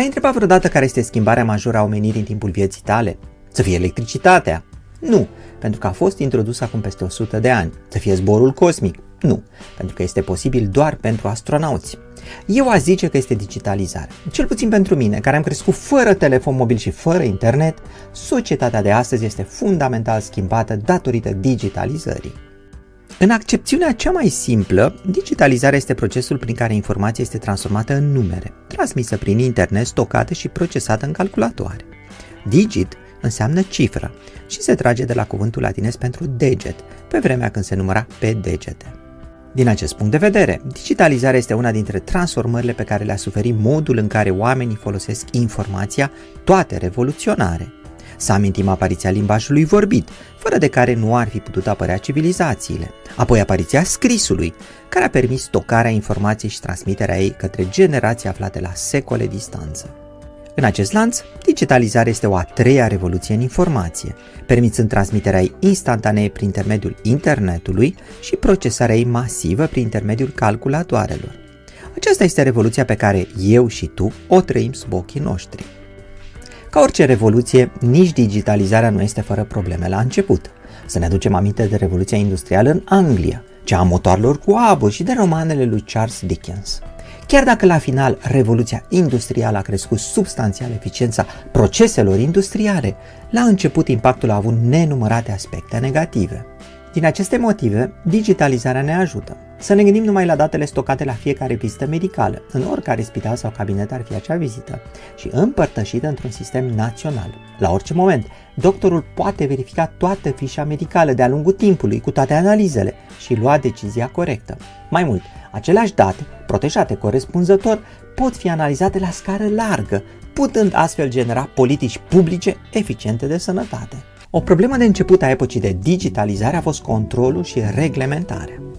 Te-ai întrebat vreodată care este schimbarea majoră a omenirii în timpul vieții tale? Să fie electricitatea? Nu, pentru că a fost introdus acum peste 100 de ani. Să fie zborul cosmic? Nu, pentru că este posibil doar pentru astronauți. Eu aș zice că este digitalizare. Cel puțin pentru mine, care am crescut fără telefon mobil și fără internet, societatea de astăzi este fundamental schimbată datorită digitalizării. În accepțiunea cea mai simplă, digitalizarea este procesul prin care informația este transformată în numere, transmisă prin internet, stocată și procesată în calculatoare. Digit înseamnă cifră și se trage de la cuvântul latinez pentru deget, pe vremea când se număra pe degete. Din acest punct de vedere, digitalizarea este una dintre transformările pe care le-a suferit modul în care oamenii folosesc informația, toate revoluționare. Să amintim apariția limbajului vorbit, fără de care nu ar fi putut apărea civilizațiile. Apoi apariția scrisului, care a permis stocarea informației și transmiterea ei către generații aflate la secole distanță. În acest lanț, digitalizarea este o a treia revoluție în informație, permițând transmiterea ei instantanee prin intermediul internetului și procesarea ei masivă prin intermediul calculatoarelor. Aceasta este revoluția pe care eu și tu o trăim sub ochii noștri. Ca orice revoluție, nici digitalizarea nu este fără probleme la început. Să ne aducem aminte de Revoluția Industrială în Anglia, cea a motoarelor cu aburi și de romanele lui Charles Dickens. Chiar dacă la final revoluția industrială a crescut substanțial eficiența proceselor industriale, la început impactul a avut nenumărate aspecte negative. Din aceste motive, digitalizarea ne ajută. Să ne gândim numai la datele stocate la fiecare vizită medicală, în oricare spital sau cabinet ar fi acea vizită, și împărtășită într-un sistem național. La orice moment, doctorul poate verifica toată fișa medicală de-a lungul timpului cu toate analizele și lua decizia corectă. Mai mult, aceleași date, protejate corespunzător, pot fi analizate la scară largă, putând astfel genera politici publice eficiente de sănătate. O problemă de început a epocii de digitalizare a fost controlul și reglementarea.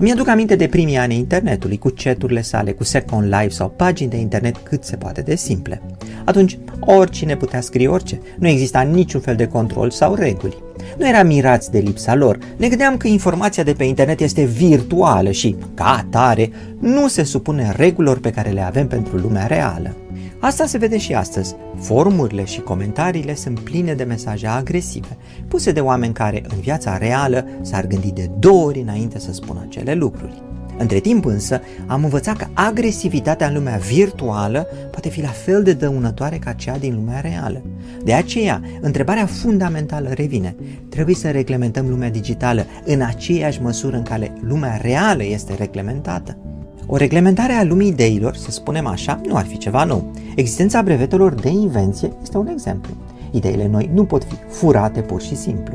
Îmi aduc aminte de primii ani internetului, cu chaturile sale, cu Second Life sau pagini de internet cât se poate de simple. Atunci, oricine putea scrie orice, nu exista niciun fel de control sau reguli. Nu eram mirați de lipsa lor, ne gândeam că informația de pe internet este virtuală și, ca atare, nu se supune regulilor pe care le avem pentru lumea reală. Asta se vede și astăzi. Forumurile și comentariile sunt pline de mesaje agresive, puse de oameni care, în viața reală, s-ar gândi de două ori înainte să spună acele lucruri. Între timp însă, am învățat că agresivitatea în lumea virtuală poate fi la fel de dăunătoare ca cea din lumea reală. De aceea, întrebarea fundamentală revine. Trebuie să reglementăm lumea digitală în aceeași măsură în care lumea reală este reglementată. O reglementare a lumii ideilor, să spunem așa, nu ar fi ceva nou. Existența brevetelor de invenție este un exemplu. Ideile noi nu pot fi furate pur și simplu.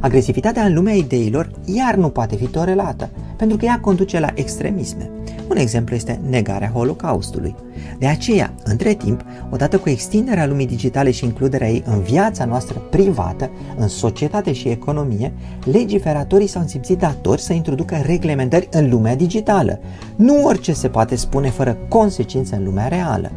Agresivitatea în lumea ideilor iar nu poate fi torelată, pentru că ea conduce la extremisme. Un exemplu este negarea Holocaustului. De aceea, între timp, odată cu extinderea lumii digitale și includerea ei în viața noastră privată, în societate și economie, legiferatorii s-au simțit datori să introducă reglementări în lumea digitală. Nu orice se poate spune fără consecințe în lumea reală.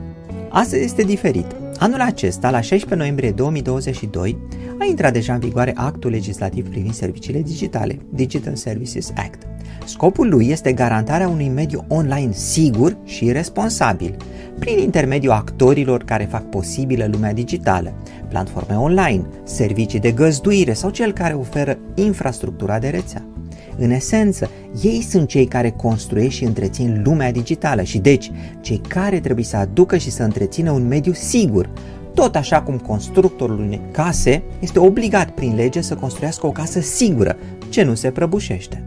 Astăzi este diferit. Anul acesta, la 16 noiembrie 2022, a intrat deja în vigoare actul legislativ privind serviciile digitale, Digital Services Act. Scopul lui este garantarea unui mediu online sigur și responsabil, prin intermediul actorilor care fac posibilă lumea digitală, platforme online, servicii de găzduire sau cel care oferă infrastructura de rețea. În esență, ei sunt cei care construiesc și întrețin lumea digitală și deci cei care trebuie să aducă și să întrețină un mediu sigur, tot așa cum constructorul unei case este obligat prin lege să construiască o casă sigură, ce nu se prăbușește.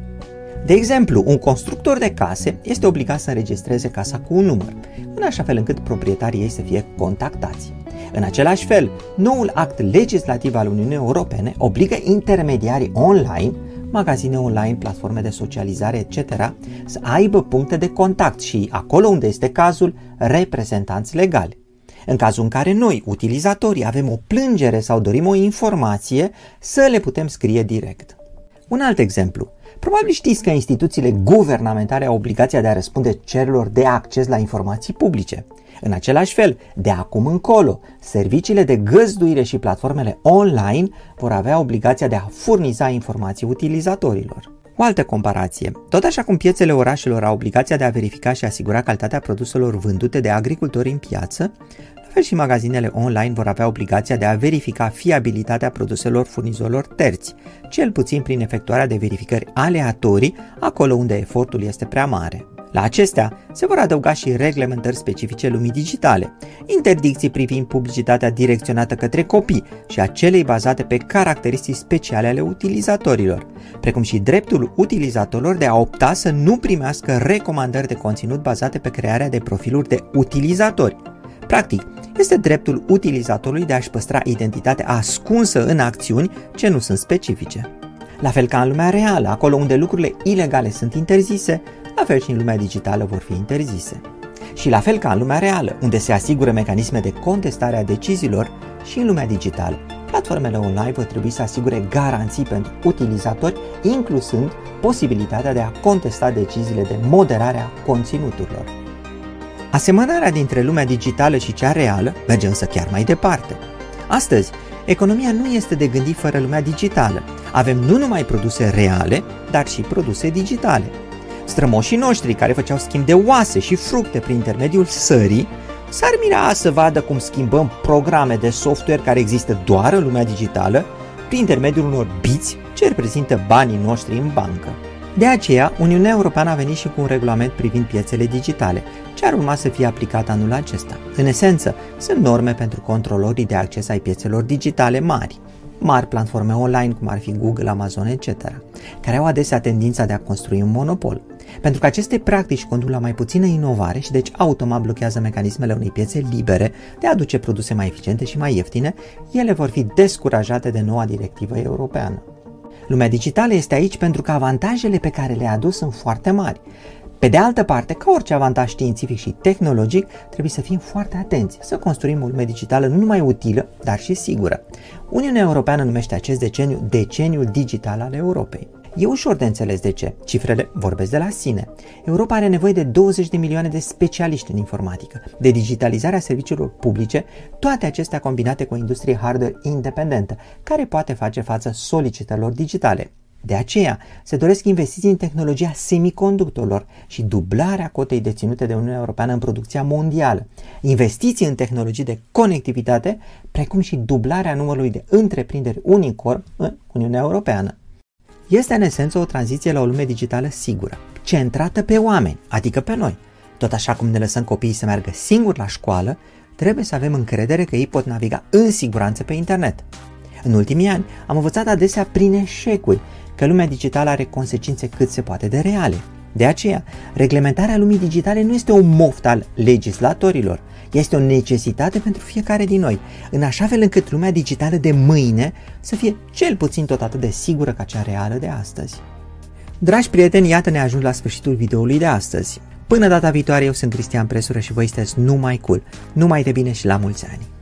De exemplu, un constructor de case este obligat să înregistreze casa cu un număr, în așa fel încât proprietarii ei să fie contactați. În același fel, noul act legislativ al Uniunii Europene obligă intermediarii online, magazine online, platforme de socializare, etc., să aibă puncte de contact și, acolo unde este cazul, reprezentanți legali. În cazul în care noi, utilizatorii, avem o plângere sau dorim o informație, să le putem scrie direct. Un alt exemplu. Probabil știți că instituțiile guvernamentale au obligația de a răspunde cererilor de acces la informații publice. În același fel, de acum încolo, serviciile de găzduire și platformele online vor avea obligația de a furniza informații utilizatorilor. O altă comparație. Tot așa cum piețele orașelor au obligația de a verifica și asigura calitatea produselor vândute de agricultori în piață, fel și magazinele online vor avea obligația de a verifica fiabilitatea produselor furnizorilor terți, cel puțin prin efectuarea de verificări aleatorii acolo unde efortul este prea mare. La acestea se vor adăuga și reglementări specifice lumii digitale, interdicții privind publicitatea direcționată către copii și acelei bazate pe caracteristici speciale ale utilizatorilor, precum și dreptul utilizatorilor de a opta să nu primească recomandări de conținut bazate pe crearea de profiluri de utilizatori. Practic, este dreptul utilizatorului de a-și păstra identitatea ascunsă în acțiuni ce nu sunt specifice. La fel ca în lumea reală, acolo unde lucrurile ilegale sunt interzise, la fel și în lumea digitală vor fi interzise. Și la fel ca în lumea reală, unde se asigură mecanisme de contestare a deciziilor, și în lumea digitală, platformele online vor trebui să asigure garanții pentru utilizatori, inclusând posibilitatea de a contesta deciziile de moderare a conținuturilor. Asemănarea dintre lumea digitală și cea reală merge însă chiar mai departe. Astăzi, economia nu este de gândit fără lumea digitală. Avem nu numai produse reale, dar și produse digitale. Strămoșii noștri care făceau schimb de oase și fructe prin intermediul sării s-ar mira să vadă cum schimbăm programe de software care există doar în lumea digitală prin intermediul unor biți ce reprezintă banii noștri în bancă. De aceea, Uniunea Europeană a venit și cu un regulament privind piețele digitale, ce ar urma să fie aplicat anul acesta. În esență, sunt norme pentru controlorii de acces ai piețelor digitale mari, mari platforme online, cum ar fi Google, Amazon, etc., care au adesea tendința de a construi un monopol. Pentru că aceste practici conduc la mai puțină inovare și deci automat blochează mecanismele unei piețe libere de a aduce produse mai eficiente și mai ieftine, ele vor fi descurajate de noua directivă europeană. Lumea digitală este aici pentru că avantajele pe care le-a adus sunt foarte mari. Pe de altă parte, ca orice avantaj științific și tehnologic, trebuie să fim foarte atenți să construim o lume digitală nu numai utilă, dar și sigură. Uniunea Europeană numește acest deceniu deceniul digital al Europei. E ușor de înțeles de ce. Cifrele vorbesc de la sine. Europa are nevoie de 20 de milioane de specialiști în informatică, de digitalizarea serviciilor publice, toate acestea combinate cu o industrie hardware independentă, care poate face față solicitărilor digitale. De aceea, se doresc investiții în tehnologia semiconductorilor și dublarea cotei deținute de Uniunea Europeană în producția mondială, investiții în tehnologii de conectivitate, precum și dublarea numărului de întreprinderi unicorn în Uniunea Europeană. Este în esență o tranziție la o lume digitală sigură, centrată pe oameni, adică pe noi. Tot așa cum ne lăsăm copiii să meargă singuri la școală, trebuie să avem încredere că ei pot naviga în siguranță pe internet. În ultimii ani am învățat adesea prin eșecuri că lumea digitală are consecințe cât se poate de reale. De aceea, reglementarea lumii digitale nu este un moft al legislatorilor, este o necesitate pentru fiecare din noi, în așa fel încât lumea digitală de mâine să fie cel puțin tot atât de sigură ca cea reală de astăzi. Dragi prieteni, iată ne ajuns la sfârșitul videoului de astăzi. Până data viitoare, eu sunt Cristian Presură și voi sunteți numai cool, numai de bine și la mulți ani!